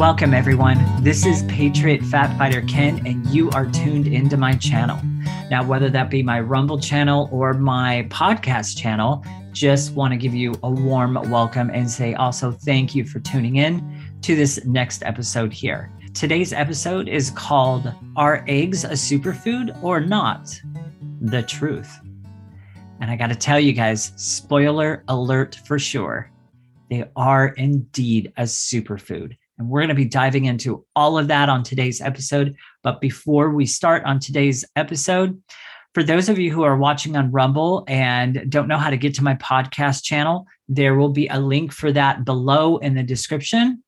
Welcome, everyone. This is Patriot Fat Fighter Ken, and you are tuned into my channel. Now, whether that be my Rumble channel or my podcast channel, just want to give you a warm welcome and say also thank you for tuning in to this next episode here. Today's episode is called Are Eggs a Superfood or Not? The Truth. And I got to tell you guys, spoiler alert for sure, they are indeed a superfood. And we're going to be diving into all of that on today's episode. But before we start on today's episode, for those of you who are watching on Rumble and don't know how to get to my podcast channel, there will be a link for that below in the description.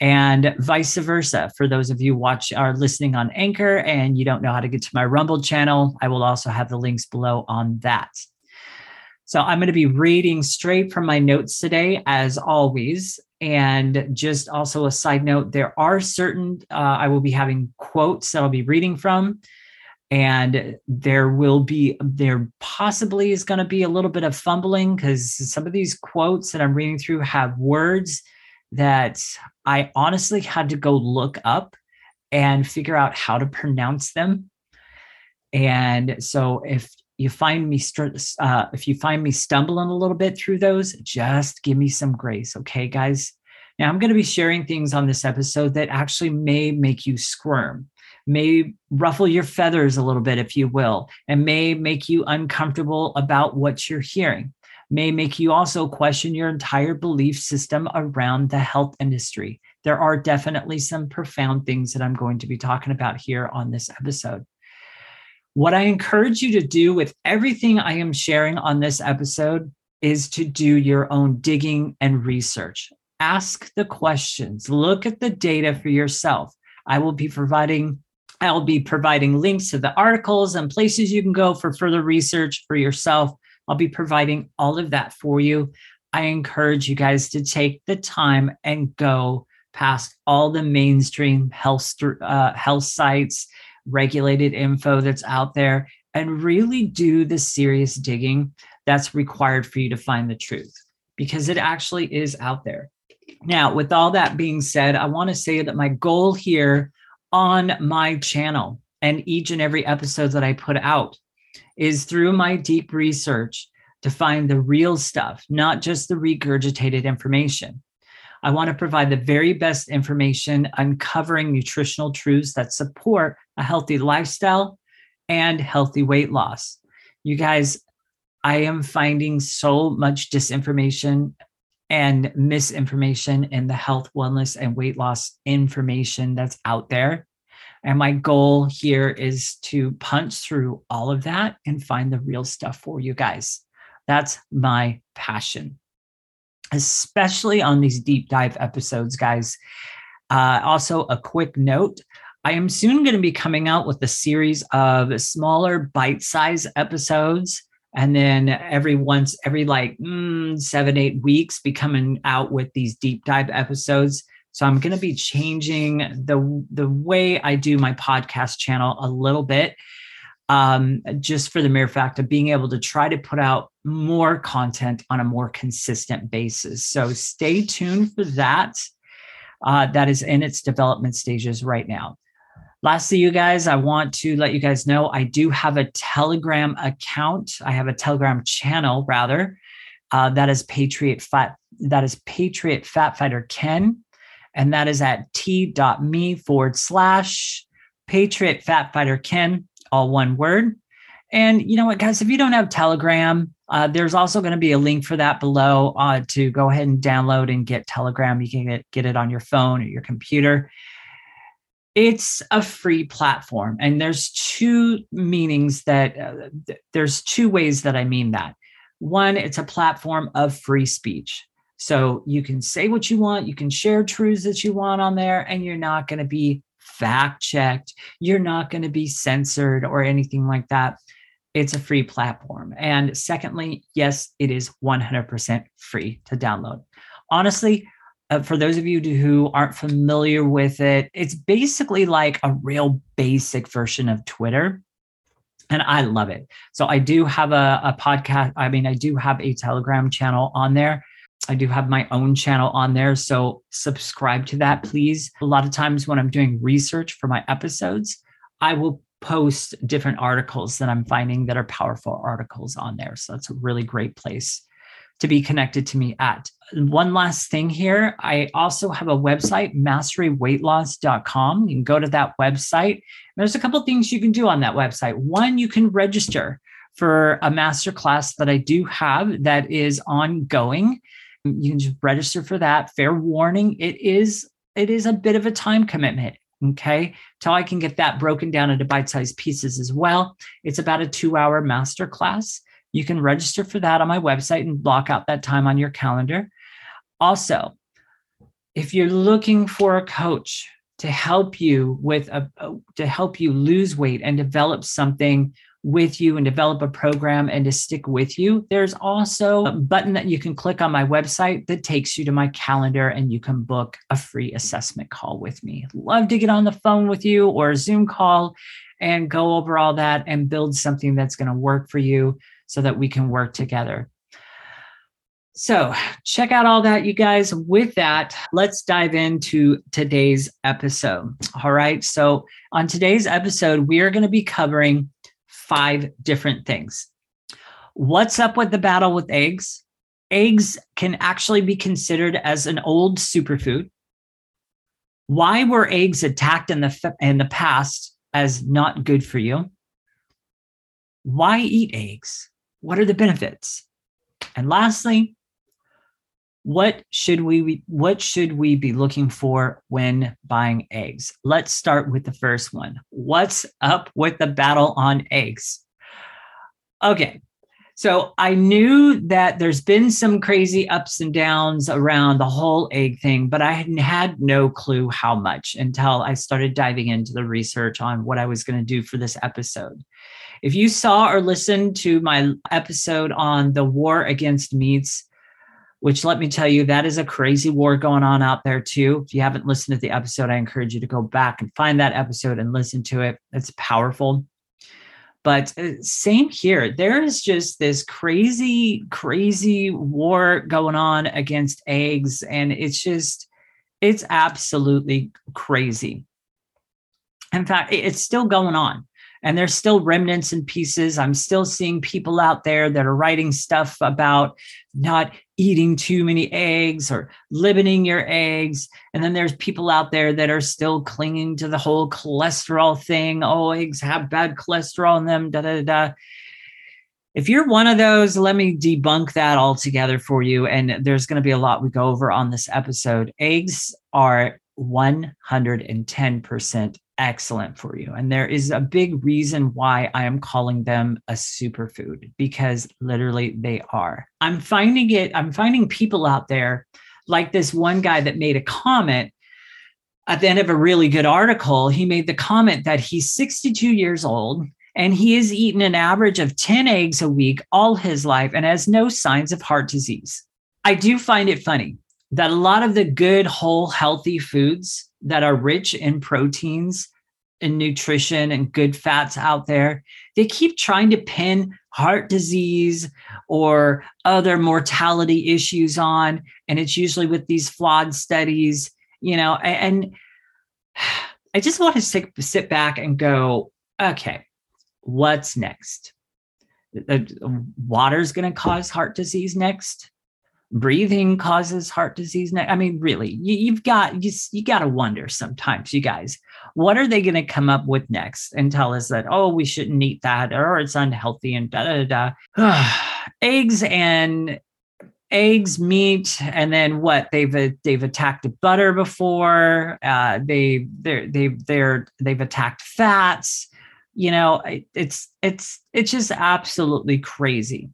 And vice versa. For those of you watch are listening on Anchor and you don't know how to get to my Rumble channel, I will also have the links below on that. So I'm going to be reading straight from my notes today, as always. And just also a side note, there are certain, uh, I will be having quotes that I'll be reading from. And there will be, there possibly is going to be a little bit of fumbling because some of these quotes that I'm reading through have words that I honestly had to go look up and figure out how to pronounce them. And so if you find me uh, if you find me stumbling a little bit through those just give me some grace okay guys? Now i'm going to be sharing things on this episode that actually may make you squirm may ruffle your feathers a little bit if you will and may make you uncomfortable about what you're hearing may make you also question your entire belief system around the health industry. There are definitely some profound things that i'm going to be talking about here on this episode what I encourage you to do with everything I am sharing on this episode is to do your own digging and research. Ask the questions, look at the data for yourself. I will be providing I'll be providing links to the articles and places you can go for further research for yourself. I'll be providing all of that for you. I encourage you guys to take the time and go past all the mainstream health uh, health sites regulated info that's out there and really do the serious digging that's required for you to find the truth because it actually is out there. Now, with all that being said, I want to say that my goal here on my channel and each and every episode that I put out is through my deep research to find the real stuff, not just the regurgitated information. I want to provide the very best information uncovering nutritional truths that support a healthy lifestyle and healthy weight loss. You guys, I am finding so much disinformation and misinformation in the health, wellness, and weight loss information that's out there. And my goal here is to punch through all of that and find the real stuff for you guys. That's my passion especially on these deep dive episodes, guys. Uh, also, a quick note I am soon going to be coming out with a series of smaller bite size episodes. And then every once, every like mm, seven, eight weeks, be coming out with these deep dive episodes. So I'm going to be changing the the way I do my podcast channel a little bit um, just for the mere fact of being able to try to put out more content on a more consistent basis. So stay tuned for that. Uh, that is in its development stages right now. Lastly, you guys, I want to let you guys know I do have a Telegram account. I have a Telegram channel rather. Uh, that is Patriot Fat. That is Patriot Fat Fighter Ken, and that is at t.me forward slash Patriot Fat Fighter Ken all one word. And you know what, guys, if you don't have Telegram, uh, there's also going to be a link for that below uh, to go ahead and download and get Telegram. You can get, get it on your phone or your computer. It's a free platform. And there's two meanings that uh, th- there's two ways that I mean that. One, it's a platform of free speech. So you can say what you want, you can share truths that you want on there, and you're not going to be fact checked. You're not going to be censored or anything like that. It's a free platform. And secondly, yes, it is 100% free to download. Honestly, uh, for those of you who aren't familiar with it, it's basically like a real basic version of Twitter. And I love it. So I do have a, a podcast. I mean, I do have a Telegram channel on there. I do have my own channel on there. So subscribe to that, please. A lot of times when I'm doing research for my episodes, I will post different articles that I'm finding that are powerful articles on there. So that's a really great place to be connected to me at. One last thing here I also have a website, masteryweightloss.com. You can go to that website. There's a couple things you can do on that website. One, you can register for a master class that I do have that is ongoing. You can just register for that. Fair warning, it is it is a bit of a time commitment. Okay. Till I can get that broken down into bite-sized pieces as well. It's about a two-hour master class. You can register for that on my website and block out that time on your calendar. Also, if you're looking for a coach to help you with a to help you lose weight and develop something with you and develop a program and to stick with you, there's also a button that you can click on my website that takes you to my calendar and you can book a free assessment call with me. Love to get on the phone with you or a Zoom call and go over all that and build something that's going to work for you so that we can work together. So, check out all that, you guys. With that, let's dive into today's episode. All right. So, on today's episode, we are going to be covering five different things. What's up with the battle with eggs? Eggs can actually be considered as an old superfood. Why were eggs attacked in the in the past as not good for you? Why eat eggs? What are the benefits? And lastly, what should we what should we be looking for when buying eggs? Let's start with the first one. What's up with the battle on eggs? Okay so i knew that there's been some crazy ups and downs around the whole egg thing but i had had no clue how much until i started diving into the research on what i was going to do for this episode if you saw or listened to my episode on the war against meats which let me tell you, that is a crazy war going on out there too. If you haven't listened to the episode, I encourage you to go back and find that episode and listen to it. It's powerful. But uh, same here. There is just this crazy, crazy war going on against eggs. And it's just, it's absolutely crazy. In fact, it's still going on and there's still remnants and pieces. I'm still seeing people out there that are writing stuff about not eating too many eggs or limiting your eggs. And then there's people out there that are still clinging to the whole cholesterol thing. Oh, eggs have bad cholesterol in them, da da da. If you're one of those, let me debunk that altogether for you. And there's going to be a lot we go over on this episode. Eggs are 110% excellent for you. And there is a big reason why I am calling them a superfood because literally they are. I'm finding it, I'm finding people out there like this one guy that made a comment at the end of a really good article. He made the comment that he's 62 years old and he has eaten an average of 10 eggs a week all his life and has no signs of heart disease. I do find it funny that a lot of the good, whole, healthy foods that are rich in proteins and nutrition and good fats out there, they keep trying to pin heart disease or other mortality issues on. And it's usually with these flawed studies, you know, and I just want to sit, back and go, okay, what's next? Water's going to cause heart disease next breathing causes heart disease i mean really you, have got you, you got to wonder sometimes you guys what are they going to come up with next and tell us that oh we shouldn't eat that or it's unhealthy and da da da eggs and eggs meat and then what they've uh, they've attacked butter before uh they they're they they're they've attacked fats you know it's it's it's just absolutely crazy.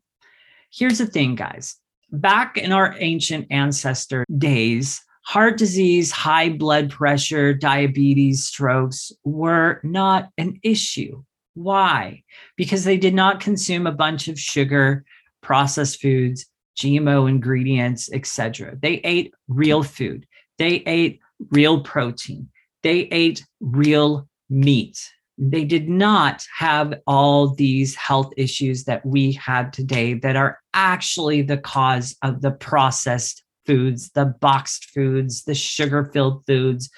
Here's the thing guys back in our ancient ancestor days, heart disease, high blood pressure, diabetes, strokes were not an issue. Why? Because they did not consume a bunch of sugar, processed foods, GMO ingredients, etc. They ate real food. They ate real protein. They ate real meat. They did not have all these health issues that we have today that are actually the cause of the processed foods, the boxed foods, the sugar filled foods,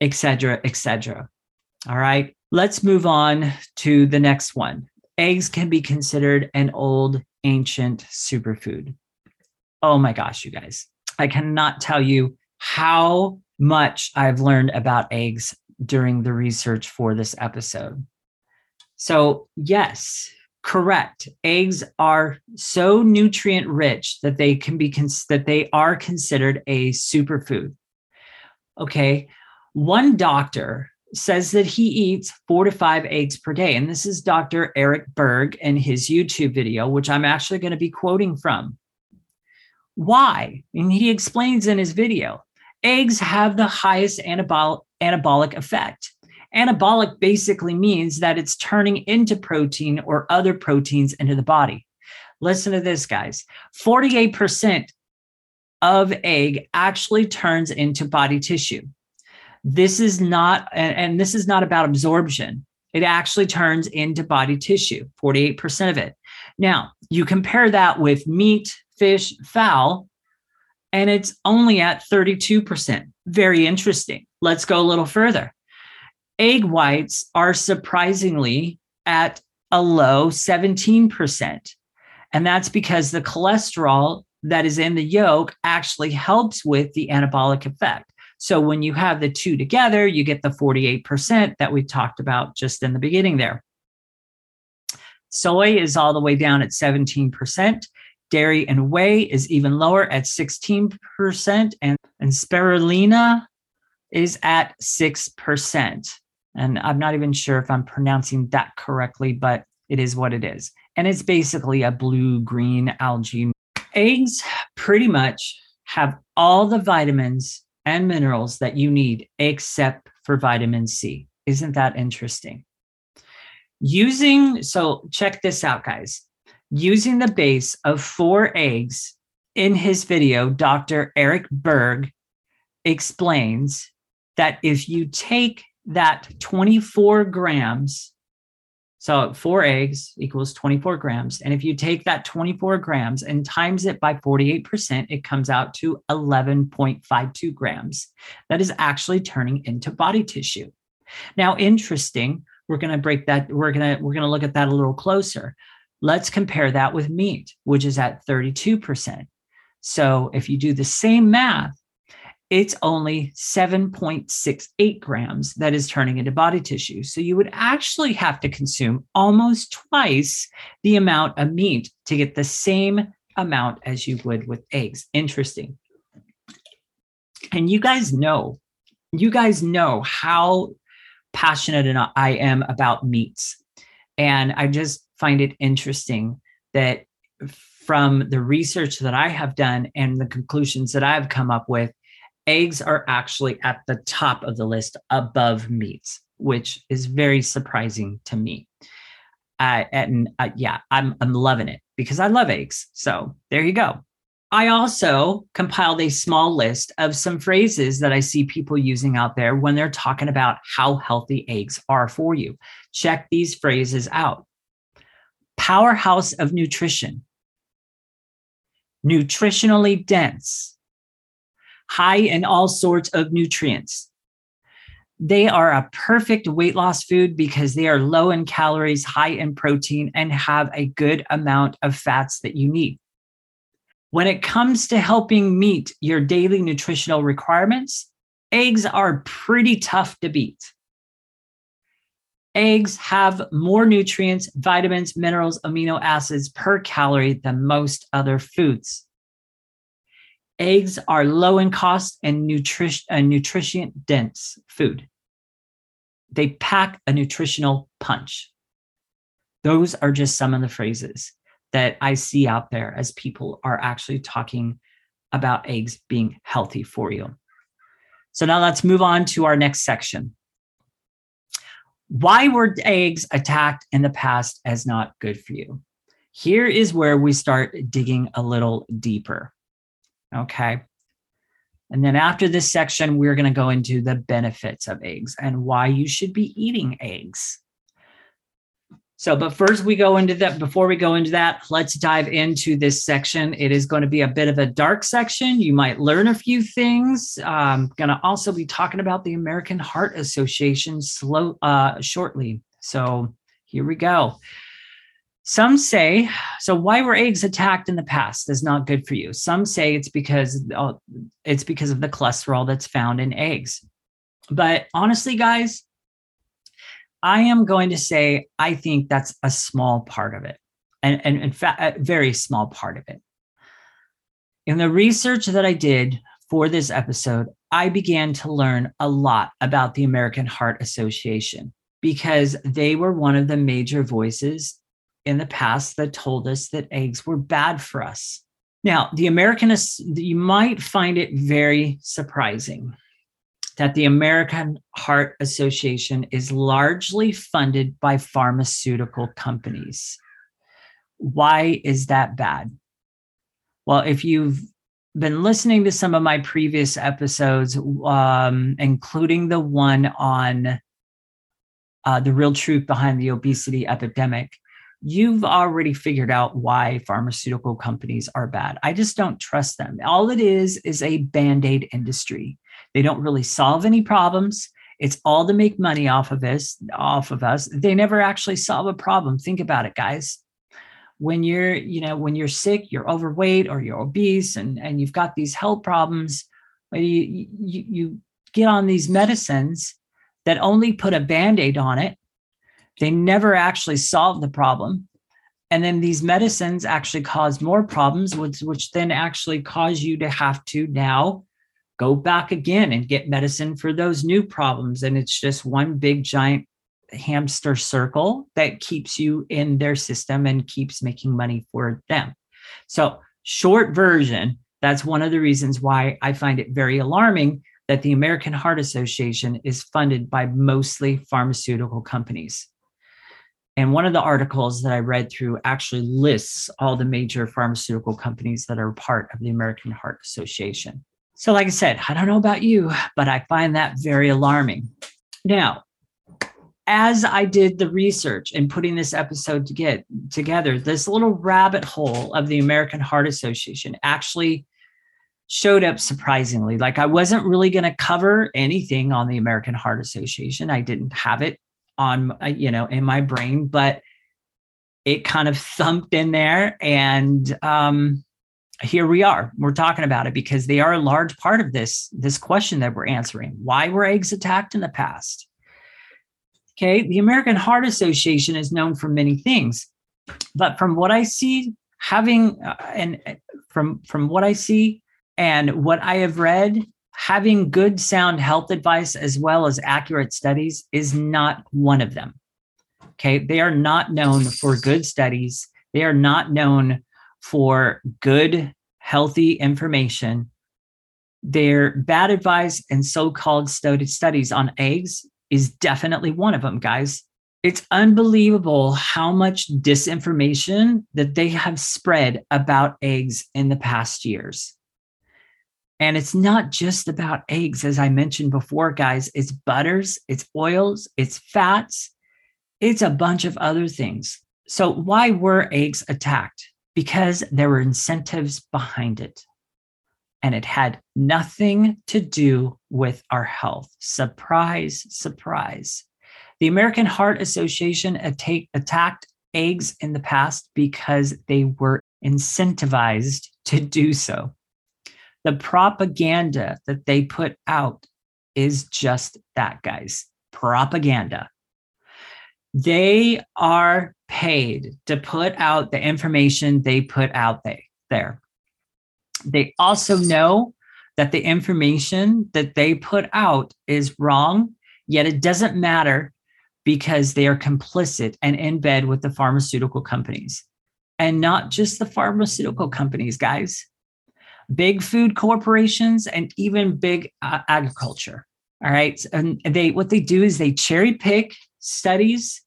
etc., etc. All right, let's move on to the next one. Eggs can be considered an old ancient superfood. Oh my gosh, you guys. I cannot tell you how much I've learned about eggs during the research for this episode. So, yes, correct. Eggs are so nutrient rich that they can be cons- that they are considered a superfood. Okay. One doctor says that he eats 4 to 5 eggs per day and this is Dr. Eric Berg in his YouTube video which I'm actually going to be quoting from. Why? And he explains in his video eggs have the highest anabolic, anabolic effect. Anabolic basically means that it's turning into protein or other proteins into the body. Listen to this, guys 48% of egg actually turns into body tissue. This is not, and this is not about absorption. It actually turns into body tissue, 48% of it. Now, you compare that with meat, fish, fowl, and it's only at 32%. Very interesting. Let's go a little further. Egg whites are surprisingly at a low 17%. And that's because the cholesterol that is in the yolk actually helps with the anabolic effect. So when you have the two together, you get the 48% that we talked about just in the beginning there. Soy is all the way down at 17%. Dairy and whey is even lower at 16%, and, and spirulina is at 6%. And I'm not even sure if I'm pronouncing that correctly, but it is what it is. And it's basically a blue green algae. Eggs pretty much have all the vitamins and minerals that you need except for vitamin C. Isn't that interesting? Using, so check this out, guys using the base of four eggs in his video, Dr. Eric Berg explains that if you take that 24 grams, so four eggs equals 24 grams. And if you take that 24 grams and times it by 48%, it comes out to 11.52 grams. That is actually turning into body tissue. Now, interesting, we're going to break that, we're going to, we're going to look at that a little closer. Let's compare that with meat, which is at 32%. So if you do the same math, it's only 7.68 grams that is turning into body tissue. So you would actually have to consume almost twice the amount of meat to get the same amount as you would with eggs. Interesting. And you guys know, you guys know how passionate I am about meats. And I just find it interesting that from the research that I have done and the conclusions that I've come up with, eggs are actually at the top of the list above meats, which is very surprising to me. Uh, and uh, yeah, I'm I'm loving it because I love eggs. So there you go. I also compiled a small list of some phrases that I see people using out there when they're talking about how healthy eggs are for you. Check these phrases out powerhouse of nutrition, nutritionally dense, high in all sorts of nutrients. They are a perfect weight loss food because they are low in calories, high in protein, and have a good amount of fats that you need. When it comes to helping meet your daily nutritional requirements, eggs are pretty tough to beat. Eggs have more nutrients, vitamins, minerals, amino acids per calorie than most other foods. Eggs are low in cost and nutrition, a uh, nutrition dense food. They pack a nutritional punch. Those are just some of the phrases that I see out there as people are actually talking about eggs being healthy for you. So now let's move on to our next section. Why were eggs attacked in the past as not good for you? Here is where we start digging a little deeper. Okay. And then after this section, we're going to go into the benefits of eggs and why you should be eating eggs. So, but first we go into that. Before we go into that, let's dive into this section. It is going to be a bit of a dark section. You might learn a few things. I'm going to also be talking about the American Heart Association slow uh, shortly. So here we go. Some say, so why were eggs attacked in the past is not good for you. Some say it's because uh, it's because of the cholesterol that's found in eggs. But honestly, guys, I am going to say I think that's a small part of it. And, and in fact, a very small part of it. In the research that I did for this episode, I began to learn a lot about the American Heart Association because they were one of the major voices in the past that told us that eggs were bad for us. Now, the American, you might find it very surprising that the American Heart Association is largely funded by pharmaceutical companies. Why is that bad? Well, if you've been listening to some of my previous episodes, um, including the one on uh, the real truth behind the obesity epidemic, you've already figured out why pharmaceutical companies are bad. I just don't trust them. All it is is a band aid industry. They don't really solve any problems. It's all to make money off of us, off of us. They never actually solve a problem. Think about it, guys. When you're, you know, when you're sick, you're overweight or you're obese and, and you've got these health problems, you, you, you get on these medicines that only put a band-aid on it they never actually solve the problem. And then these medicines actually cause more problems, which, which then actually cause you to have to now go back again and get medicine for those new problems. And it's just one big giant hamster circle that keeps you in their system and keeps making money for them. So, short version, that's one of the reasons why I find it very alarming that the American Heart Association is funded by mostly pharmaceutical companies. And one of the articles that I read through actually lists all the major pharmaceutical companies that are part of the American Heart Association. So, like I said, I don't know about you, but I find that very alarming. Now, as I did the research and putting this episode to get together, this little rabbit hole of the American Heart Association actually showed up surprisingly. Like I wasn't really going to cover anything on the American Heart Association. I didn't have it on uh, you know in my brain but it kind of thumped in there and um here we are we're talking about it because they are a large part of this this question that we're answering why were eggs attacked in the past okay the american heart association is known for many things but from what i see having uh, and uh, from from what i see and what i have read having good, sound health advice as well as accurate studies is not one of them. Okay. They are not known for good studies, they are not known for good, healthy information. Their bad advice and so called studies on eggs is definitely one of them, guys. It's unbelievable how much disinformation that they have spread about eggs in the past years. And it's not just about eggs, as I mentioned before, guys. It's butters, it's oils, it's fats, it's a bunch of other things. So, why were eggs attacked? Because there were incentives behind it. And it had nothing to do with our health. Surprise, surprise. The American Heart Association attacked eggs in the past because they were incentivized to do so the propaganda that they put out is just that, guys propaganda. They are paid to put out the information they put out they, there. They also know that the information that they put out is wrong, yet it doesn't matter because they are complicit and in bed with the pharmaceutical companies. And not just the pharmaceutical companies, guys big food corporations and even big uh, agriculture. All right. And they, what they do is they cherry pick studies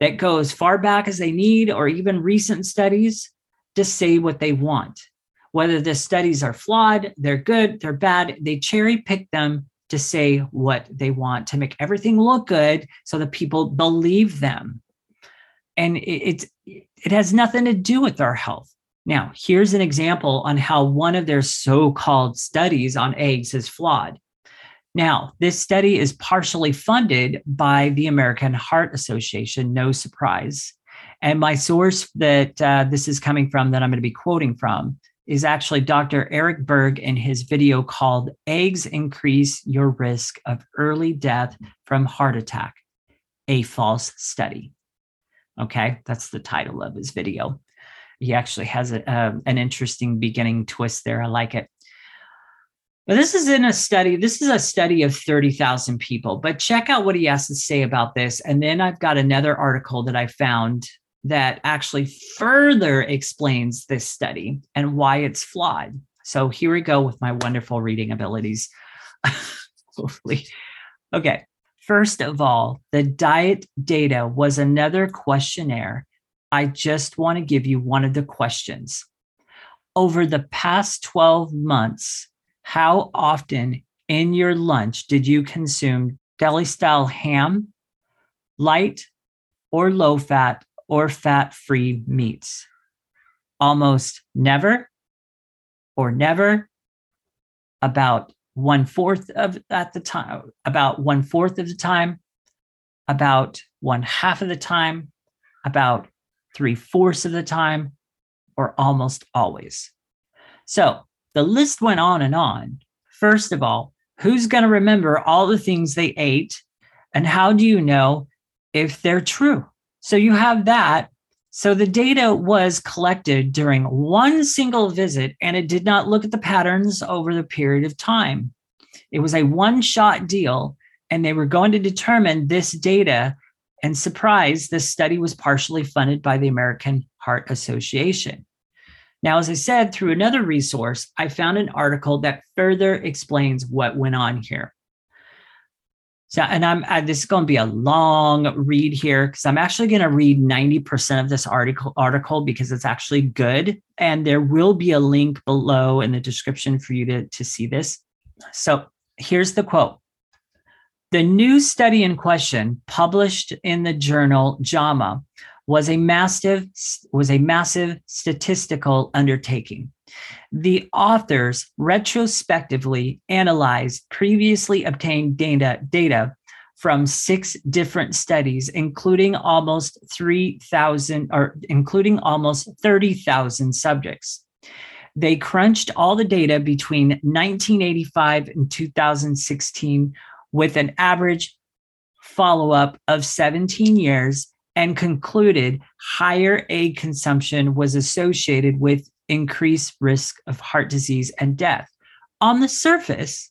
that go as far back as they need, or even recent studies to say what they want. whether the studies are flawed, they're good, they're bad, they cherry pick them to say what they want to make everything look good so that people believe them. And it, it has nothing to do with our health. Now, here's an example on how one of their so called studies on eggs is flawed. Now, this study is partially funded by the American Heart Association, no surprise. And my source that uh, this is coming from, that I'm going to be quoting from, is actually Dr. Eric Berg in his video called Eggs Increase Your Risk of Early Death from Heart Attack, a False Study. Okay, that's the title of his video. He actually has a, uh, an interesting beginning twist there. I like it. But this is in a study. This is a study of 30,000 people. But check out what he has to say about this. And then I've got another article that I found that actually further explains this study and why it's flawed. So here we go with my wonderful reading abilities. Hopefully. Okay. First of all, the diet data was another questionnaire. I just want to give you one of the questions. Over the past 12 months, how often in your lunch did you consume deli style ham, light or low fat or fat free meats? Almost never or never, about one fourth of at the time, about one fourth of the time, about one half of the time, about three fourths of the time, or almost always. So the list went on and on. First of all, who's going to remember all the things they ate? And how do you know if they're true? So you have that. So the data was collected during one single visit and it did not look at the patterns over the period of time. It was a one shot deal and they were going to determine this data. And surprise, this study was partially funded by the American Heart Association. Now, as I said, through another resource, I found an article that further explains what went on here. So, and I'm uh, this is going to be a long read here because I'm actually going to read 90% of this article article because it's actually good. And there will be a link below in the description for you to, to see this. So here's the quote. The new study in question, published in the journal JAMA, was a massive was a massive statistical undertaking. The authors retrospectively analyzed previously obtained data, data from six different studies, including almost 3,000 or including almost 30,000 subjects. They crunched all the data between 1985 and 2016 with an average follow up of 17 years and concluded higher egg consumption was associated with increased risk of heart disease and death. On the surface,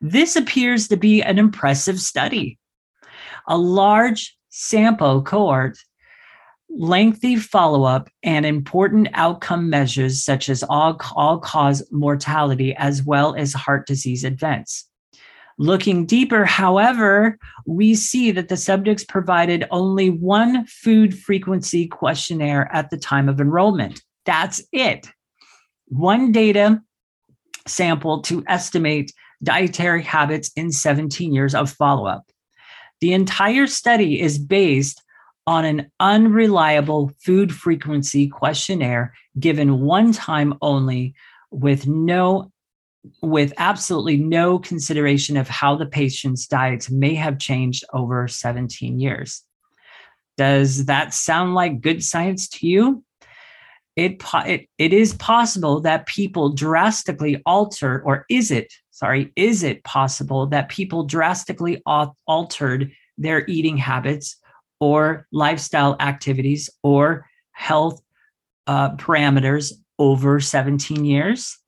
this appears to be an impressive study. A large sample cohort, lengthy follow up, and important outcome measures such as all, all cause mortality as well as heart disease events. Looking deeper, however, we see that the subjects provided only one food frequency questionnaire at the time of enrollment. That's it. One data sample to estimate dietary habits in 17 years of follow up. The entire study is based on an unreliable food frequency questionnaire given one time only with no with absolutely no consideration of how the patient's diets may have changed over 17 years. Does that sound like good science to you? it, it, it is possible that people drastically alter, or is it, sorry, is it possible that people drastically altered their eating habits or lifestyle activities or health uh, parameters over 17 years?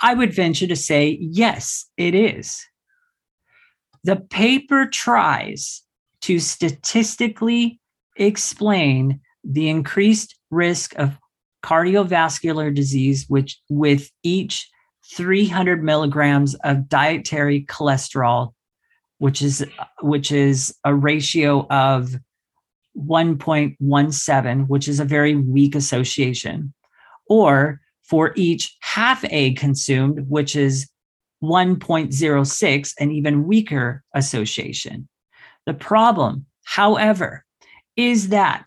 I would venture to say, yes, it is. The paper tries to statistically explain the increased risk of cardiovascular disease, which with each 300 milligrams of dietary cholesterol, which is which is a ratio of 1.17, which is a very weak association, or for each half egg consumed, which is 1.06, an even weaker association. The problem, however, is that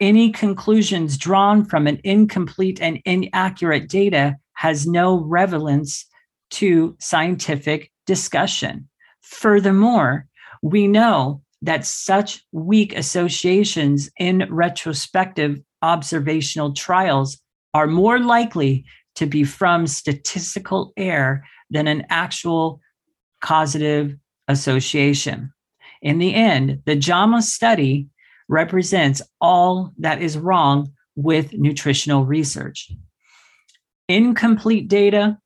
any conclusions drawn from an incomplete and inaccurate data has no relevance to scientific discussion. Furthermore, we know that such weak associations in retrospective observational trials are more likely to be from statistical error than an actual causative association. In the end, the JAMA study represents all that is wrong with nutritional research. Incomplete data,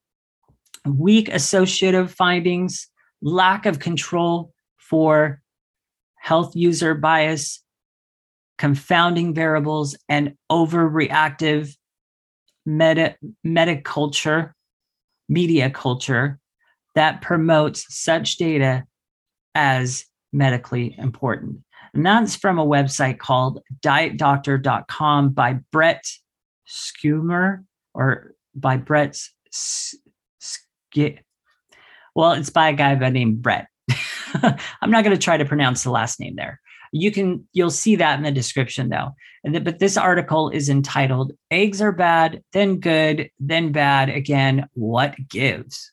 weak associative findings, lack of control for health user bias, confounding variables, and overreactive meta, meta culture, media culture that promotes such data as medically important. And that's from a website called dietdoctor.com by Brett Schumer or by Brett Sk- Well, it's by a guy by name Brett. I'm not going to try to pronounce the last name there. You can you'll see that in the description though. But this article is entitled "Eggs are bad, then good, then bad again. What gives?"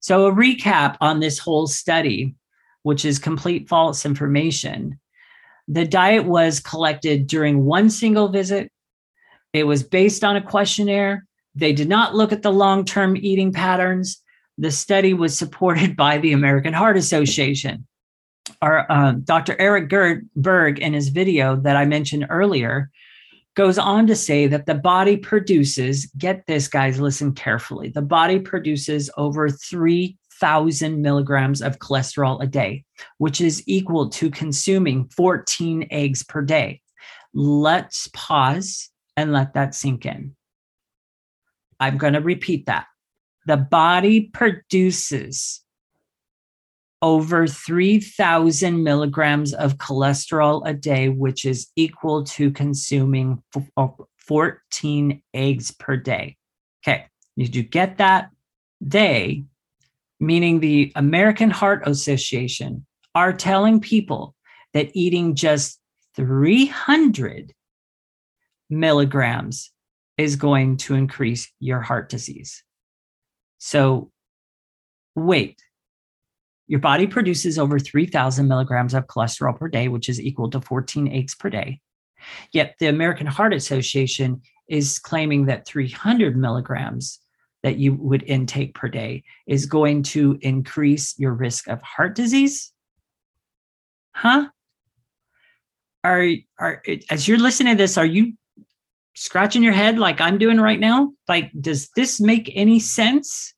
So a recap on this whole study, which is complete false information. The diet was collected during one single visit. It was based on a questionnaire. They did not look at the long term eating patterns. The study was supported by the American Heart Association. Our uh, Dr. Eric Gerd, Berg, in his video that I mentioned earlier, goes on to say that the body produces, get this, guys, listen carefully, the body produces over 3,000 milligrams of cholesterol a day, which is equal to consuming 14 eggs per day. Let's pause and let that sink in. I'm going to repeat that the body produces over 3,000 milligrams of cholesterol a day, which is equal to consuming uh, 14 eggs per day. Okay, did you get that? They, meaning the American Heart Association, are telling people that eating just 300 milligrams is going to increase your heart disease. So, wait, your body produces over 3,000 milligrams of cholesterol per day, which is equal to 14 eggs per day. Yet the American Heart Association is claiming that 300 milligrams that you would intake per day is going to increase your risk of heart disease. Huh? Are, are as you're listening to this, are you scratching your head like I'm doing right now? Like, does this make any sense?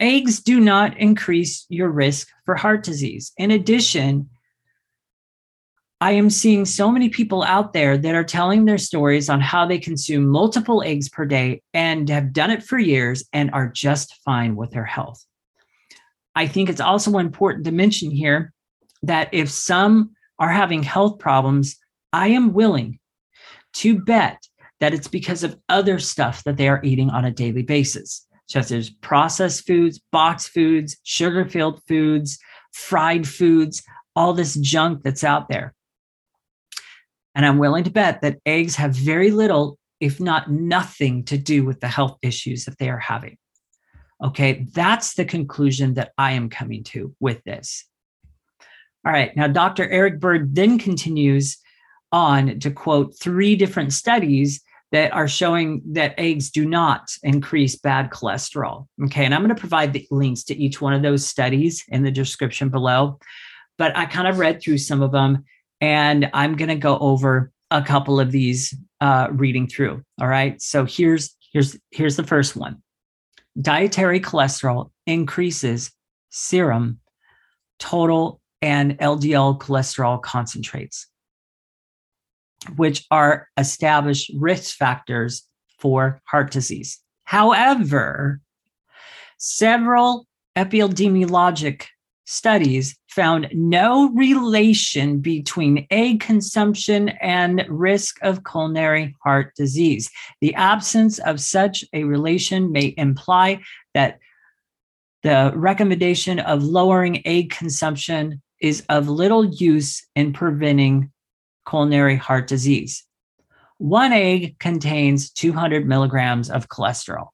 Eggs do not increase your risk for heart disease. In addition, I am seeing so many people out there that are telling their stories on how they consume multiple eggs per day and have done it for years and are just fine with their health. I think it's also important to mention here that if some are having health problems, I am willing to bet that it's because of other stuff that they are eating on a daily basis, such as processed foods, box foods, sugar filled foods, fried foods, all this junk that's out there. And I'm willing to bet that eggs have very little, if not nothing, to do with the health issues that they are having. Okay, that's the conclusion that I am coming to with this. All right, now Dr. Eric Berg then continues on to quote three different studies that are showing that eggs do not increase bad cholesterol. Okay, and I'm going to provide the links to each one of those studies in the description below. But I kind of read through some of them, and I'm going to go over a couple of these uh, reading through. All right, so here's here's here's the first one. Dietary cholesterol increases serum, total, and LDL cholesterol concentrates which are established risk factors for heart disease. However, several epidemiologic studies found no relation between egg consumption and risk of coronary heart disease. The absence of such a relation may imply that the recommendation of lowering egg consumption is of little use in preventing coronary heart disease. One egg contains 200 milligrams of cholesterol.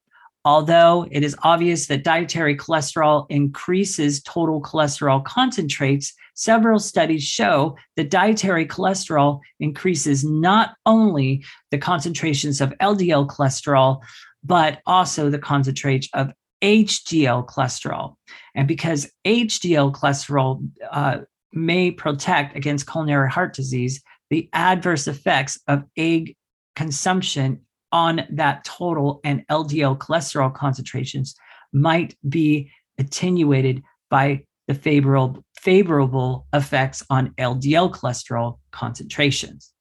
Although it is obvious that dietary cholesterol increases total cholesterol concentrates, several studies show that dietary cholesterol increases not only the concentrations of LDL cholesterol, but also the concentration of HDL cholesterol. And because HDL cholesterol uh, may protect against coronary heart disease, the adverse effects of egg consumption on that total and LDL cholesterol concentrations might be attenuated by the favorable, favorable effects on LDL cholesterol concentrations.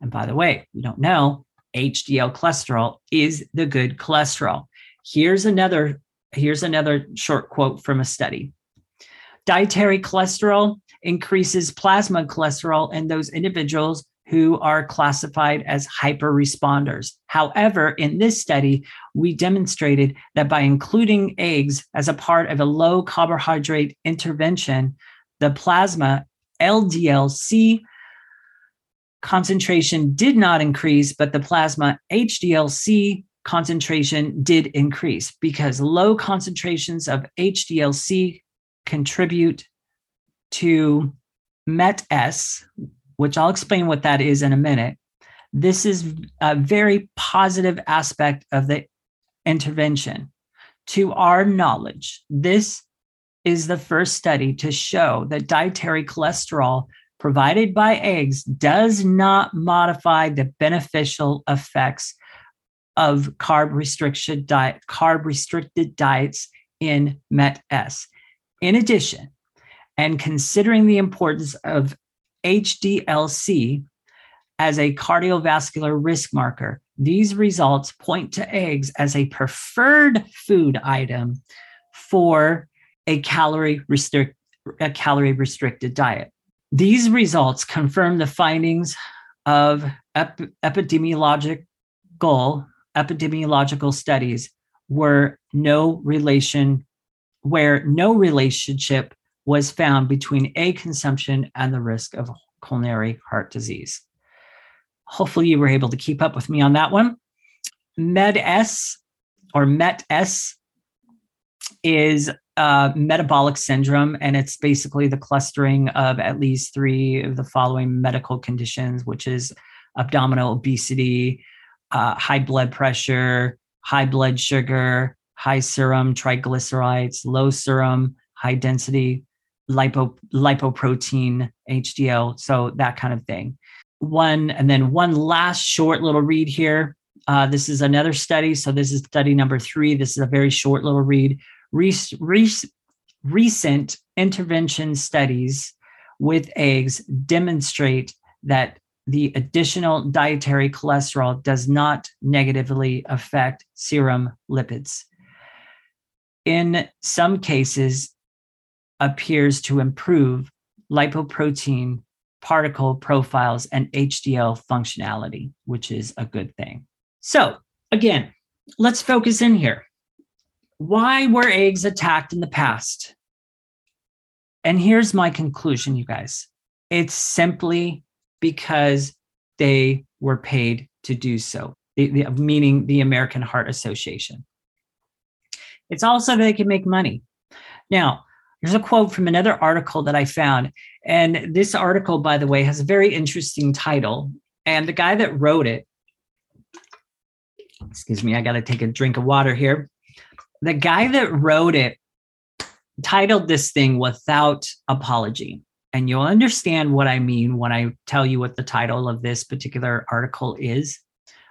And by the way, you don't know, HDL cholesterol is the good cholesterol. Here's another here's another short quote from a study. Dietary cholesterol increases plasma cholesterol in those individuals who are classified as hyper responders. However, in this study, we demonstrated that by including eggs as a part of a low carbohydrate intervention, the plasma LDLC concentration did not increase, but the plasma HDLC concentration did increase because low concentrations of HDLC contribute to MET-S, which I'll explain what that is in a minute. This is a very positive aspect of the intervention. To our knowledge, this is the first study to show that dietary cholesterol provided by eggs does not modify the beneficial effects of carb restriction diet, carb restricted diets in MET-S. In addition, and considering the importance of HDLC as a cardiovascular risk marker. These results point to eggs as a preferred food item for a calorie restrict a calorie restricted diet. These results confirm the findings of ep- epidemiological epidemiological studies were no relation where no relationship was found between egg consumption and the risk of coronary heart disease. Hopefully, you were able to keep up with me on that one. MED-S or MET-S is a metabolic syndrome, and it's basically the clustering of at least three of the following medical conditions, which is abdominal obesity, uh, high blood pressure, high blood sugar, high serum triglycerides, low serum, high density lipo lipoprotein HDL, so that kind of thing. One and then one last short little read here. Uh, this is another study. So this is study number three. This is a very short little read. Re- re- recent intervention studies with eggs demonstrate that the additional dietary cholesterol does not negatively affect serum lipids. In some cases, appears to improve lipoprotein particle profiles and HDL functionality, which is a good thing. So, again, let's focus in here. Why were eggs attacked in the past? And here's my conclusion, you guys it's simply because they were paid to do so, the, the, meaning the American Heart Association. It's also they can make money. Now, Here's a quote from another article that I found. And this article, by the way, has a very interesting title. And the guy that wrote it, excuse me, I got to take a drink of water here. The guy that wrote it titled this thing Without Apology. And you'll understand what I mean when I tell you what the title of this particular article is.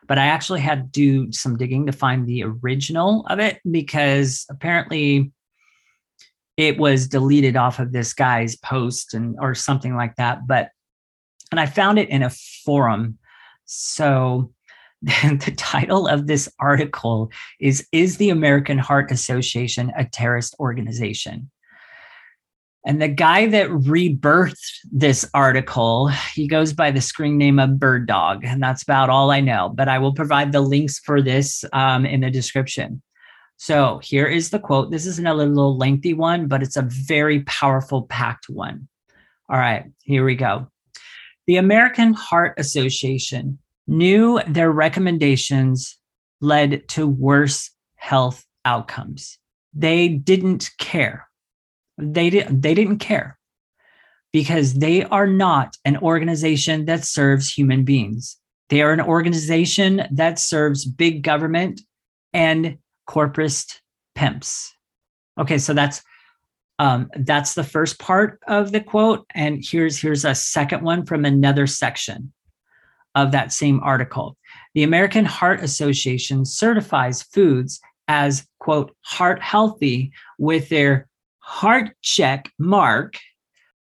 But I actually had to do some digging to find the original of it because apparently it was deleted off of this guy's post and or something like that but and i found it in a forum so the title of this article is is the american heart association a terrorist organization And the guy that rebirthed this article, he goes by the screen name of Bird Dog, and that's about all I know. But I will provide the links for this um, in the description. So here is the quote. This is another little lengthy one, but it's a very powerful, packed one. All right, here we go. The American Heart Association knew their recommendations led to worse health outcomes. They didn't care they did they didn't care because they are not an organization that serves human beings. They are an organization that serves big government and corporate pimps. Okay, so that's um, that's the first part of the quote, and here's here's a second one from another section of that same article. The American Heart Association certifies foods as quote heart healthy with their Heart Check mark.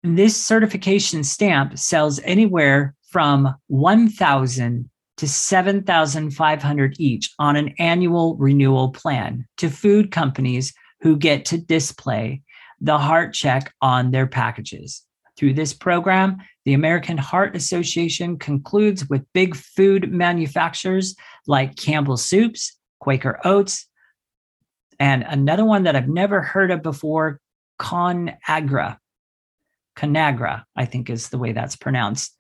This certification stamp sells anywhere from 1,000 to 7,500 each on an annual renewal plan to food companies who get to display the heart check on their packages. Through this program, the American Heart Association concludes with big food manufacturers like Campbell Soups, Quaker Oats, and another one that I've never heard of before, ConAgra, ConAgra, I think is the way that's pronounced,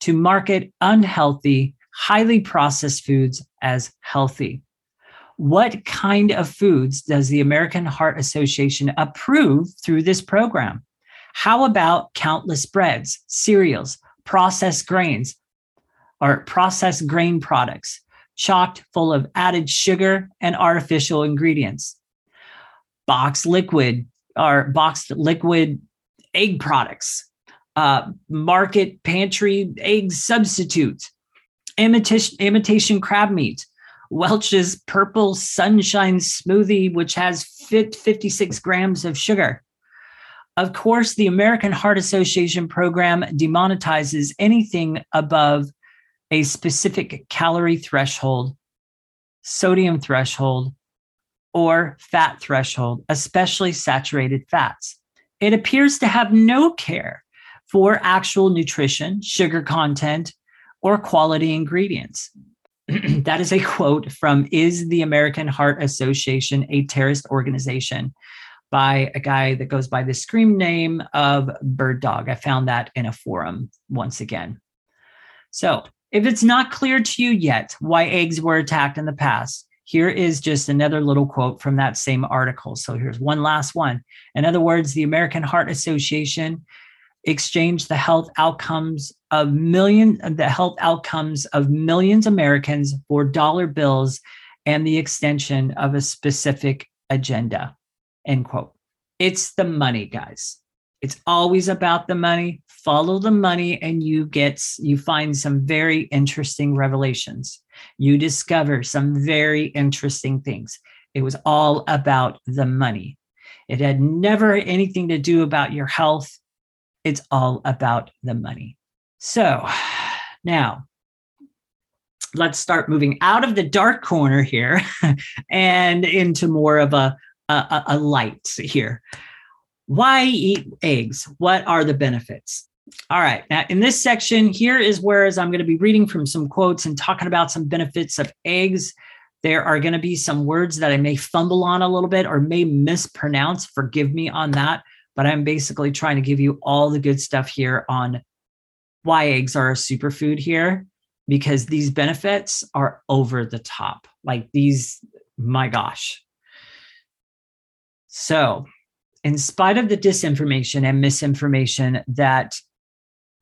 to market unhealthy, highly processed foods as healthy. What kind of foods does the American Heart Association approve through this program? How about countless breads, cereals, processed grains, or processed grain products, chocked full of added sugar and artificial ingredients? Boxed liquid or boxed liquid egg products, uh, market pantry egg substitutes, imitation, imitation crab meat, Welch's Purple Sunshine Smoothie, which has 56 grams of sugar. Of course, the American Heart Association program demonetizes anything above a specific calorie threshold, sodium threshold, or fat threshold, especially saturated fats. It appears to have no care for actual nutrition, sugar content, or quality ingredients. that is a quote from Is the American Heart Association a terrorist organization? by a guy that goes by the scream name of Bird Dog. I found that in a forum once again. So, if it's not clear to you yet why eggs were attacked in the past, here is just another little quote from that same article. So here's one last one. In other words, the American Heart Association exchanged the health outcomes of million the health outcomes of millions Americans for dollar bills and the extension of a specific agenda. End quote. It's the money, guys. It's always about the money. Follow the money and you get you find some very interesting revelations you discover some very interesting things. It was all about the money. It had never anything to do about your health. It's all about the money. So now let's start moving out of the dark corner here and into more of a, a, a light here. Why eat eggs? What are the benefits? All right. Now, in this section, here is where as I'm going to be reading from some quotes and talking about some benefits of eggs. There are going to be some words that I may fumble on a little bit or may mispronounce. Forgive me on that. But I'm basically trying to give you all the good stuff here on why eggs are a superfood here because these benefits are over the top. Like these, my gosh. So, in spite of the disinformation and misinformation that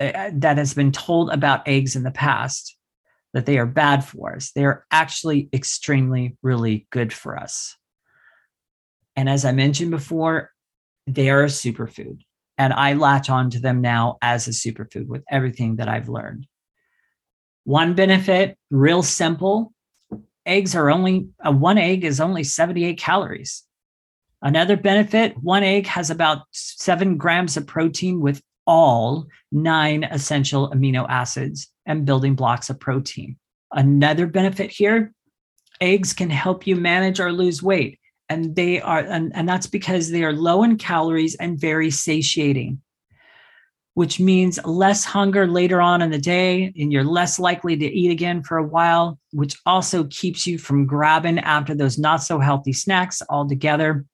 uh, that has been told about eggs in the past that they are bad for us. They are actually extremely, really good for us. And as I mentioned before, they are a superfood. And I latch on to them now as a superfood with everything that I've learned. One benefit, real simple eggs are only, uh, one egg is only 78 calories. Another benefit, one egg has about seven grams of protein with all nine essential amino acids and building blocks of protein. Another benefit here eggs can help you manage or lose weight. And they are and, and that's because they are low in calories and very satiating which means less hunger later on in the day and you're less likely to eat again for a while which also keeps you from grabbing after those not so healthy snacks altogether.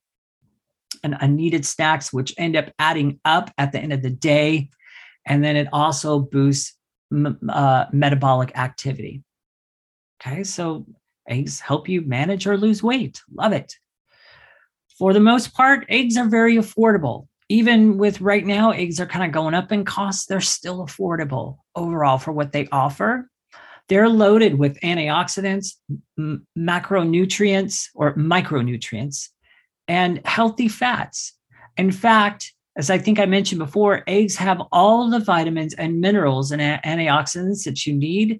And unneeded snacks which end up adding up at the end of the day. And then it also boosts uh, metabolic activity. Okay so eggs help you manage or lose weight. Love it for the most part, eggs are very affordable. Even with right now, eggs are kind of going up in cost, they're still affordable overall for what they offer. They're loaded with antioxidants, m- macronutrients or micronutrients, and healthy fats. In fact, as I think I mentioned before, eggs have all the vitamins and minerals and antioxidants that you need,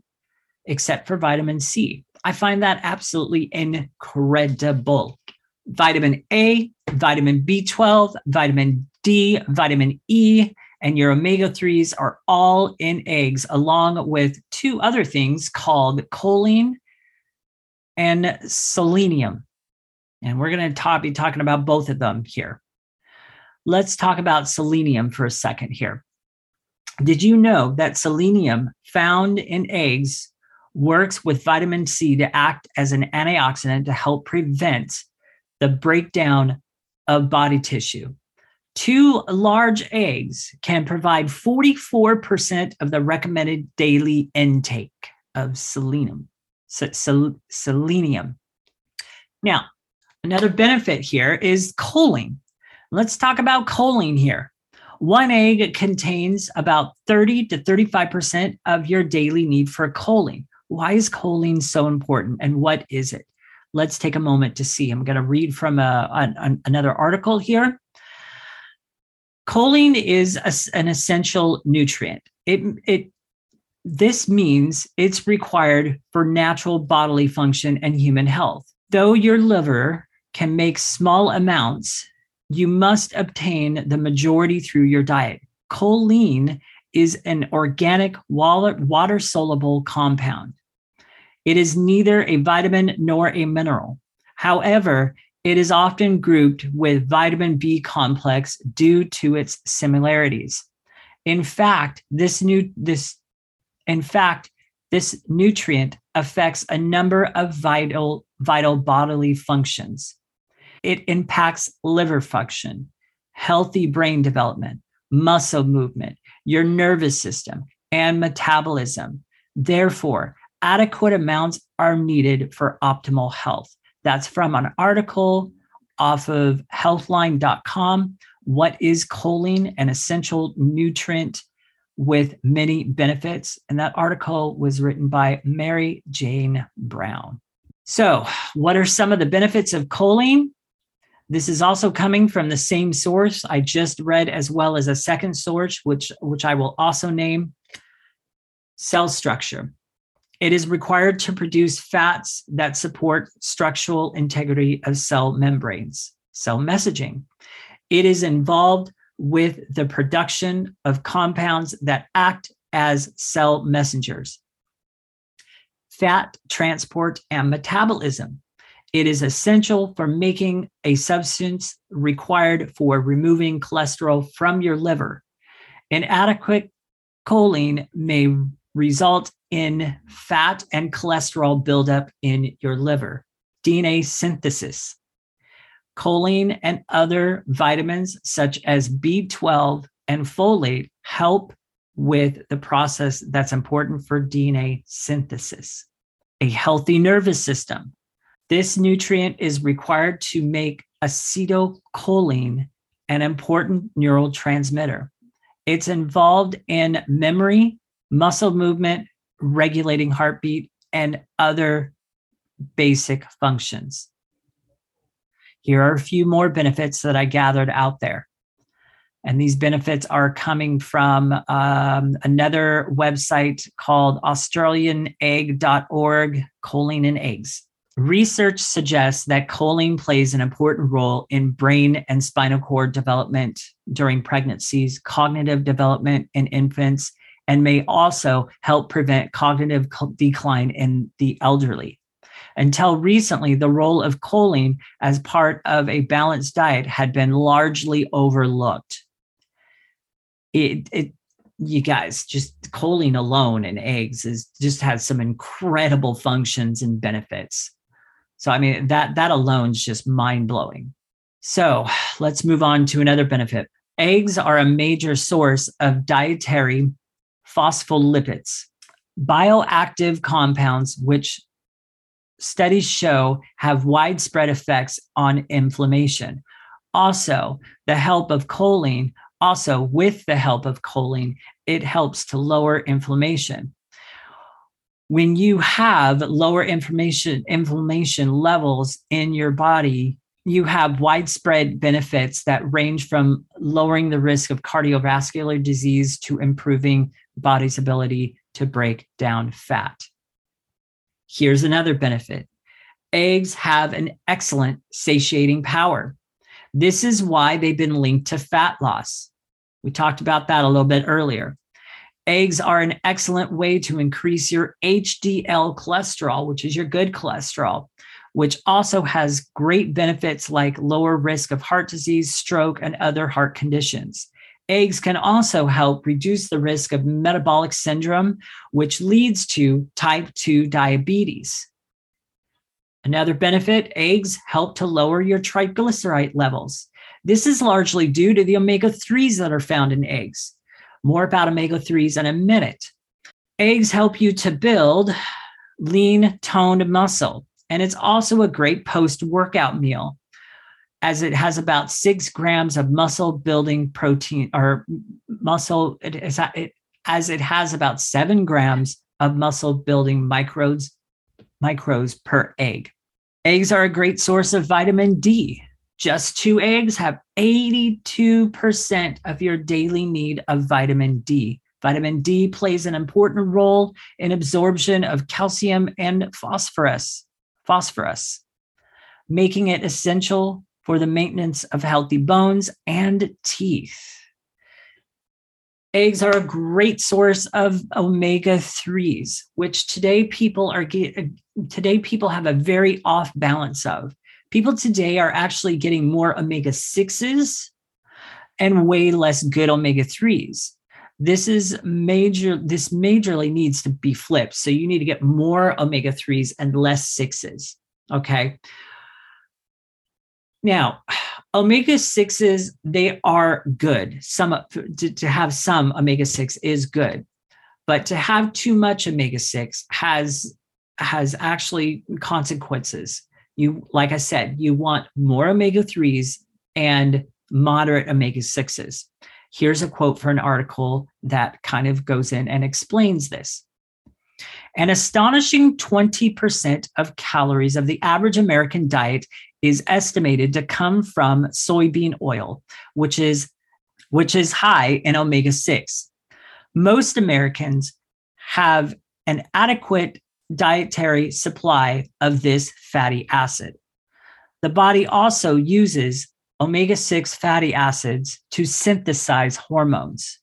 except for vitamin C. I find that absolutely incredible vitamin A, vitamin B12, vitamin D, vitamin E, and your omega 3s are all in eggs, along with two other things called choline and selenium. And we're going to be talking about both of them here. Let's talk about selenium for a second here. Did you know that selenium found in eggs works with vitamin C to act as an antioxidant to help prevent the breakdown of body tissue. Two large eggs can provide 44% of the recommended daily intake of selenium. selenium. Now, another benefit here is choline. Let's talk about choline here. One egg contains about 30 to 35% of your daily need for choline. Why is choline so important and what is it? Let's take a moment to see. I'm going to read from a, a, another article here. Choline is a, an essential nutrient. It, it, this means it's required for natural bodily function and human health. Though your liver can make small amounts, you must obtain the majority through your diet. Choline is an organic water soluble compound. It is neither a vitamin nor a mineral. However, it is often grouped with vitamin B complex due to its similarities. In fact, this new this in fact, this nutrient affects a number of vital vital bodily functions. It impacts liver function, healthy brain development, muscle movement, your nervous system, and metabolism. Therefore, adequate amounts are needed for optimal health. That's from an article off of healthline.com. What is choline, an essential nutrient with many benefits? And that article was written by Mary Jane Brown. So, what are some of the benefits of choline? This is also coming from the same source I just read, as well as a second source, which, which I will also name cell structure. It is required to produce fats that support structural integrity of cell membranes, cell messaging. It is involved with the production of compounds that act as cell messengers. Fat transport and metabolism. It is essential for making a substance required for removing cholesterol from your liver. Inadequate choline may result in fat and cholesterol buildup in your liver, DNA synthesis. Choline and other vitamins such as B12 and folate help with the process that's important for DNA synthesis. A healthy nervous system. This nutrient is required to make acetylcholine an important neurotransmitter. It's involved in memory, muscle movement, regulating heartbeat, and other basic functions. Here are a few more benefits that I gathered out there. And these benefits are coming from um, another website called AustralianEgg.org, choline and eggs. Research suggests that choline plays an important role in brain and spinal cord development during pregnancies, cognitive development in infants, and may also help prevent cognitive decline in the elderly. Until recently, the role of choline as part of a balanced diet had been largely overlooked. It, it you guys just choline alone in eggs is just has some incredible functions and benefits. So I mean that that alone is just mind blowing. So let's move on to another benefit. Eggs are a major source of dietary phospholipids, bioactive compounds which studies show have widespread effects on inflammation. Also, the help of choline, also with the help of choline, it helps to lower inflammation. When you have lower inflammation inflammation levels in your body, you have widespread benefits that range from lowering the risk of cardiovascular disease to improving body's ability to break down fat. Here's another benefit eggs have an excellent satiating power. This is why they've been linked to fat loss. We talked about that a little bit earlier. Eggs are an excellent way to increase your HDL cholesterol, which is your good cholesterol which also has great benefits like lower risk of heart disease, stroke, and other heart conditions. Eggs can also help reduce the risk of metabolic syndrome, which leads to type 2 diabetes. Another benefit eggs help to lower your triglyceride levels. This is largely due to the omega 3s that are found in eggs. More about omega 3s in a minute. Eggs help you to build lean toned muscle. And it's also a great post workout meal as it has about six grams of muscle building protein or muscle, it it, as it has about seven grams of muscle building microbes, micros per egg. Eggs are a great source of vitamin D. Just two eggs have 82% of your daily need of vitamin D. Vitamin D plays an important role in absorption of calcium and phosphorus phosphorus, making it essential for the maintenance of healthy bones and teeth. Eggs are a great source of omega 3s, which today people are uh, today people have a very off balance of. People today are actually getting more omega 6s and way less good omega 3s this is major this majorly needs to be flipped so you need to get more omega 3s and less 6s okay now omega 6s they are good. Some to, to have some omega 6 is good. But to have too much omega 6 has has actually consequences. You like i said you want more omega 3s and moderate omega 6s Here's a quote for an article that kind of goes in and explains this. An astonishing 20% of calories of the average American diet is estimated to come from soybean oil, which is which is high in omega 6. Most Americans have an adequate dietary supply of this fatty acid. The body also uses omega 6 fatty acids to synthesize hormones.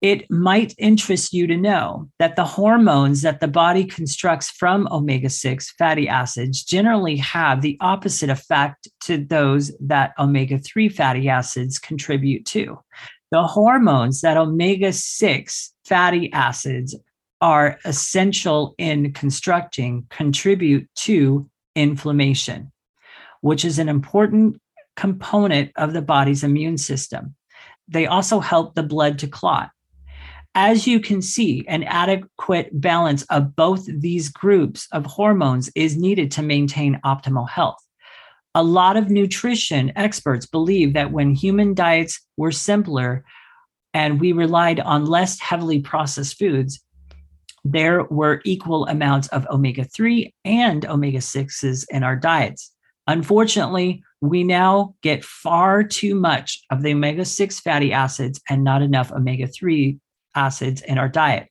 It might interest you to know that the hormones that the body constructs from omega 6 fatty acids generally have the opposite effect to those that omega 3 fatty acids contribute to. The hormones that omega 6 fatty acids are essential in constructing contribute to inflammation, which is an important component of the body's immune system. They also help the blood to clot. As you can see, an adequate balance of both these groups of hormones is needed to maintain optimal health. A lot of nutrition experts believe that when human diets were simpler and we relied on less heavily processed foods, there were equal amounts of omega 3 and omega 6s in our diets. Unfortunately, we now get far too much of the omega 6 fatty acids and not enough omega 3 acids in our diet.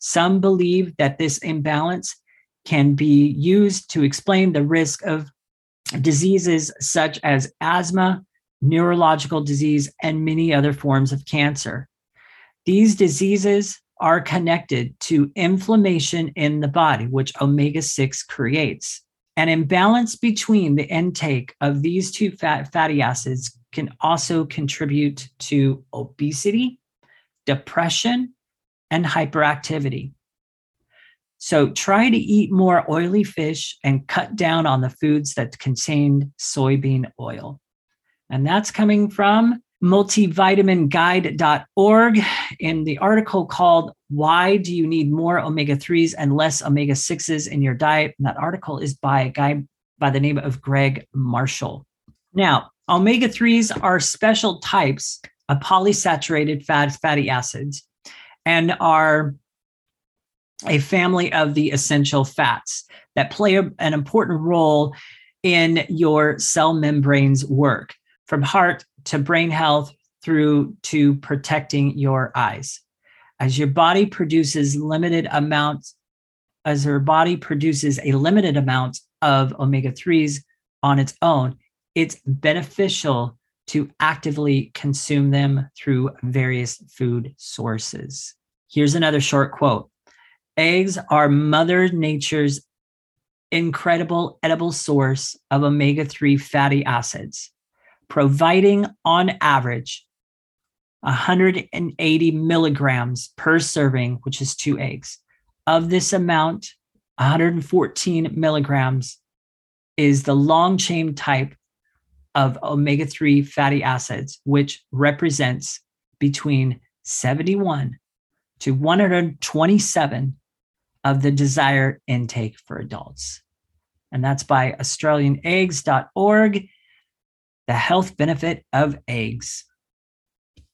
Some believe that this imbalance can be used to explain the risk of diseases such as asthma, neurological disease, and many other forms of cancer. These diseases are connected to inflammation in the body, which omega 6 creates. An imbalance between the intake of these two fat, fatty acids can also contribute to obesity, depression, and hyperactivity. So try to eat more oily fish and cut down on the foods that contain soybean oil. And that's coming from multivitaminguide.org in the article called Why Do You Need More Omega 3s and Less Omega 6s in Your Diet? And that article is by a guy by the name of Greg Marshall. Now, omega 3s are special types of polysaturated fat, fatty acids and are a family of the essential fats that play a, an important role in your cell membranes work from heart to brain health through to protecting your eyes. As your body produces limited amounts, as your body produces a limited amount of omega 3s on its own, it's beneficial to actively consume them through various food sources. Here's another short quote Eggs are Mother Nature's incredible edible source of omega 3 fatty acids providing on average 180 milligrams per serving, which is two eggs. Of this amount, 114 milligrams is the long chain type of omega 3 fatty acids, which represents between 71 to 127 of the desired intake for adults. And that's by AustralianEggs.org the health benefit of eggs.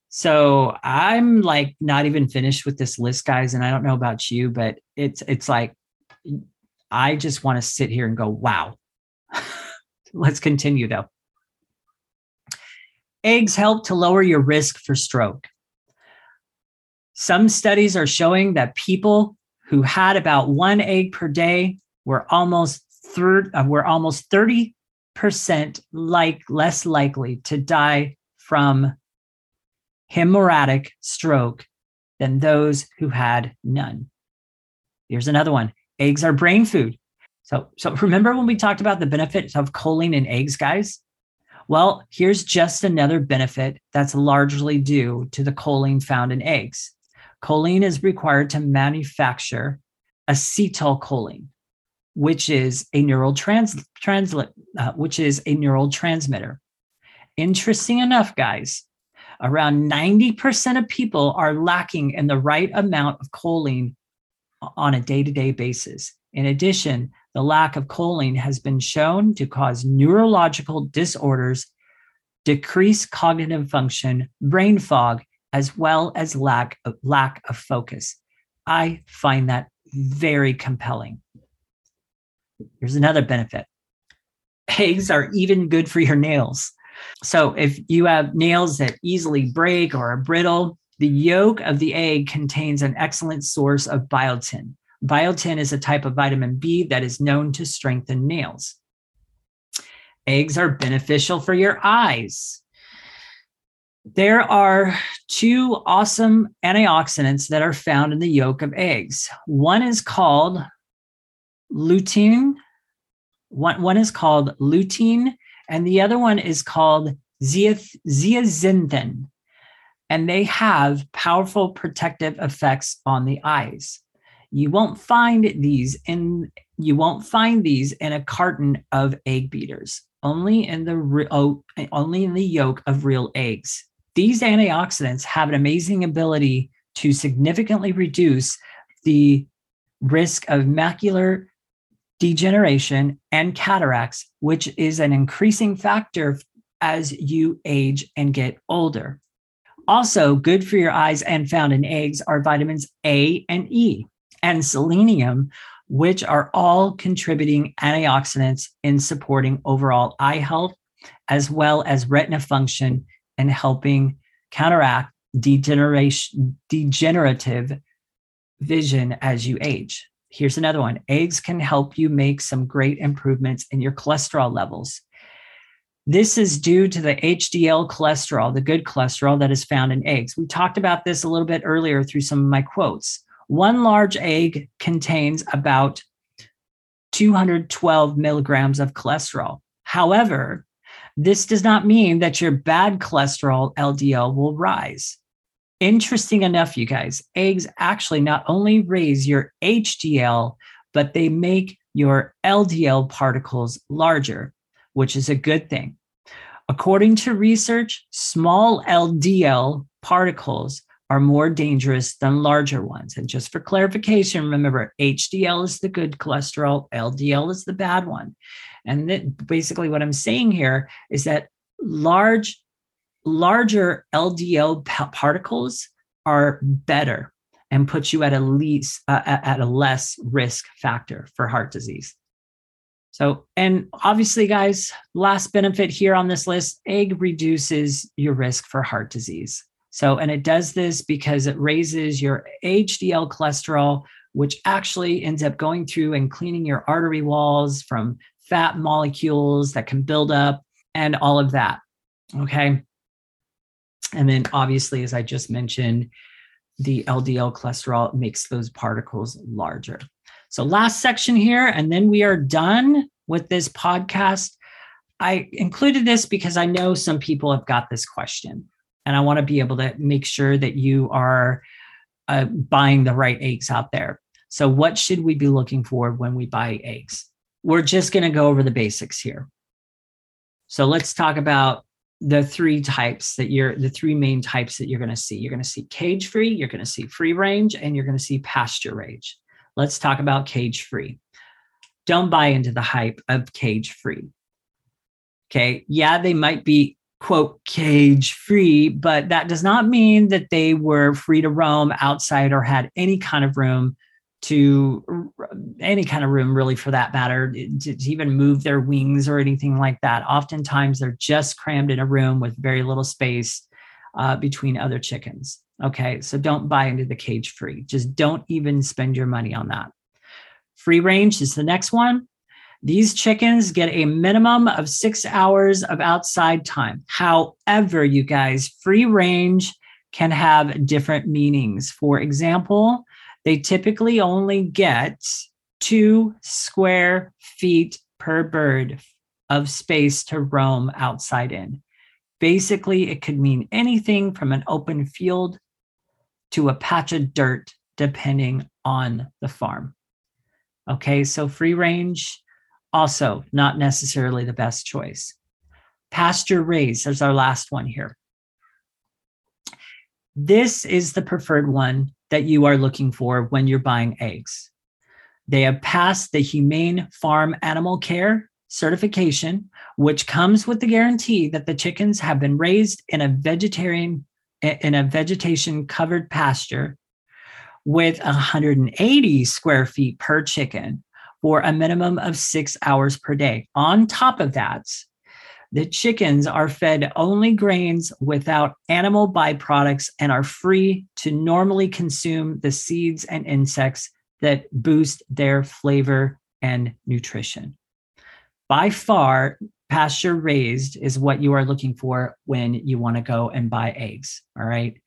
So I'm like not even finished with this list, guys. And I don't know about you, but it's it's like I just want to sit here and go, wow. Let's continue though. Eggs help to lower your risk for stroke. Some studies are showing that people who had about one egg per day were almost third uh, were almost 30 percent like less likely to die from hemorrhagic stroke than those who had none. Here's another one. Eggs are brain food. So, so remember when we talked about the benefits of choline in eggs, guys? Well, here's just another benefit that's largely due to the choline found in eggs. Choline is required to manufacture acetylcholine, which is a neural trans, uh, which is a neural transmitter. Interesting enough, guys, around 90% of people are lacking in the right amount of choline on a day-to-day basis. In addition, the lack of choline has been shown to cause neurological disorders, decrease cognitive function, brain fog, as well as lack of, lack of focus. I find that very compelling. Here's another benefit eggs are even good for your nails. So if you have nails that easily break or are brittle, the yolk of the egg contains an excellent source of biotin. Biotin is a type of vitamin B that is known to strengthen nails. Eggs are beneficial for your eyes. There are two awesome antioxidants that are found in the yolk of eggs. One is called lutein. One, one is called lutein, and the other one is called zeaxanthin. And they have powerful protective effects on the eyes. You won't find these in you won't find these in a carton of egg beaters. Only in the oh, only in the yolk of real eggs. These antioxidants have an amazing ability to significantly reduce the risk of macular degeneration, and cataracts, which is an increasing factor as you age and get older. Also, good for your eyes and found in eggs are vitamins A and E and selenium, which are all contributing antioxidants in supporting overall eye health, as well as retina function and helping counteract degeneration, degenerative vision as you age. Here's another one eggs can help you make some great improvements in your cholesterol levels. This is due to the HDL cholesterol, the good cholesterol that is found in eggs. We talked about this a little bit earlier through some of my quotes. One large egg contains about 212 milligrams of cholesterol. However, this does not mean that your bad cholesterol LDL will rise. Interesting enough, you guys, eggs actually not only raise your HDL, but they make your LDL particles larger, which is a good thing. According to research, small LDL particles are more dangerous than larger ones. And just for clarification, remember HDL is the good cholesterol, LDL is the bad one. And that basically what I'm saying here is that large larger LDL particles are better and put you at a least uh, at a less risk factor for heart disease. So, and obviously, guys, last benefit here on this list egg reduces your risk for heart disease. So, and it does this because it raises your HDL cholesterol, which actually ends up going through and cleaning your artery walls from fat molecules that can build up and all of that. Okay. And then, obviously, as I just mentioned, the LDL cholesterol makes those particles larger. So, last section here, and then we are done with this podcast. I included this because I know some people have got this question, and I want to be able to make sure that you are uh, buying the right eggs out there. So, what should we be looking for when we buy eggs? We're just going to go over the basics here. So, let's talk about the three types that you're the three main types that you're going to see. You're going to see cage free, you're going to see free range, and you're going to see pasture range. Let's talk about cage free. Don't buy into the hype of cage free. Okay. Yeah, they might be quote cage free, but that does not mean that they were free to roam outside or had any kind of room to any kind of room really for that matter to, to, even move their wings or anything like that. Oftentimes they're just crammed in a room with very little space uh, between other chickens okay? So don't buy into the cage free. Just don't even spend your money on that. Free range is the next one these chickens get a minimum of six hours of outside time however you guys free range can have different meanings for example they typically only get two square feet per bird of space to roam outside in. Basically, it could mean anything from an open field to a patch of dirt, depending on the farm. Okay, so free range, also not necessarily the best choice. Pasture raised is our last one here. This is the preferred one that you are looking for when you're buying eggs. They have passed the Humane Farm Animal Care certification, which comes with the guarantee that the chickens have been raised in a vegetarian in a vegetation covered pasture with 180 square feet per chicken for a minimum of six hours per day. On top of that, the chickens are fed only grains without animal byproducts and are free to normally consume the seeds and insects that boost their flavor and nutrition. By far, pasture raised is what you are looking for when you want to go and buy eggs. All right.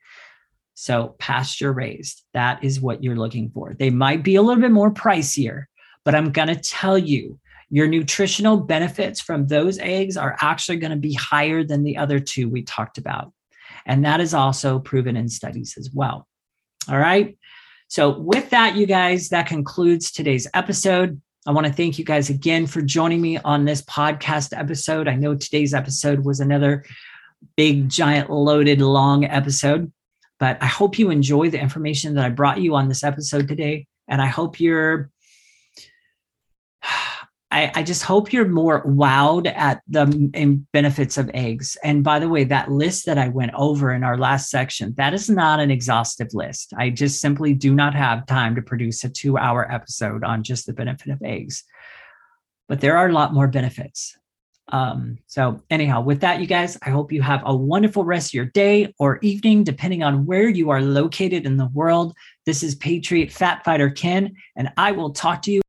So, pasture raised, that is what you're looking for. They might be a little bit more pricier, but I'm going to tell you your nutritional benefits from those eggs are actually going to be higher than the other two we talked about. And that is also proven in studies as well. All right. So, with that, you guys, that concludes today's episode. I want to thank you guys again for joining me on this podcast episode. I know today's episode was another big, giant, loaded, long episode, but I hope you enjoy the information that I brought you on this episode today. And I hope you're I, I, just hope you're more wowed at the benefits of eggs. And by the way, that list that I went over in our last section, that is not an exhaustive list. I just simply do not have time to produce a two hour episode on just the benefit of eggs. But there are a lot more benefits. Um, so, anyhow, with that, you guys, I hope you have a wonderful rest of your day or evening, depending on where you are located in the world. This is Patriot Fat Fighter Ken, and I will talk to you.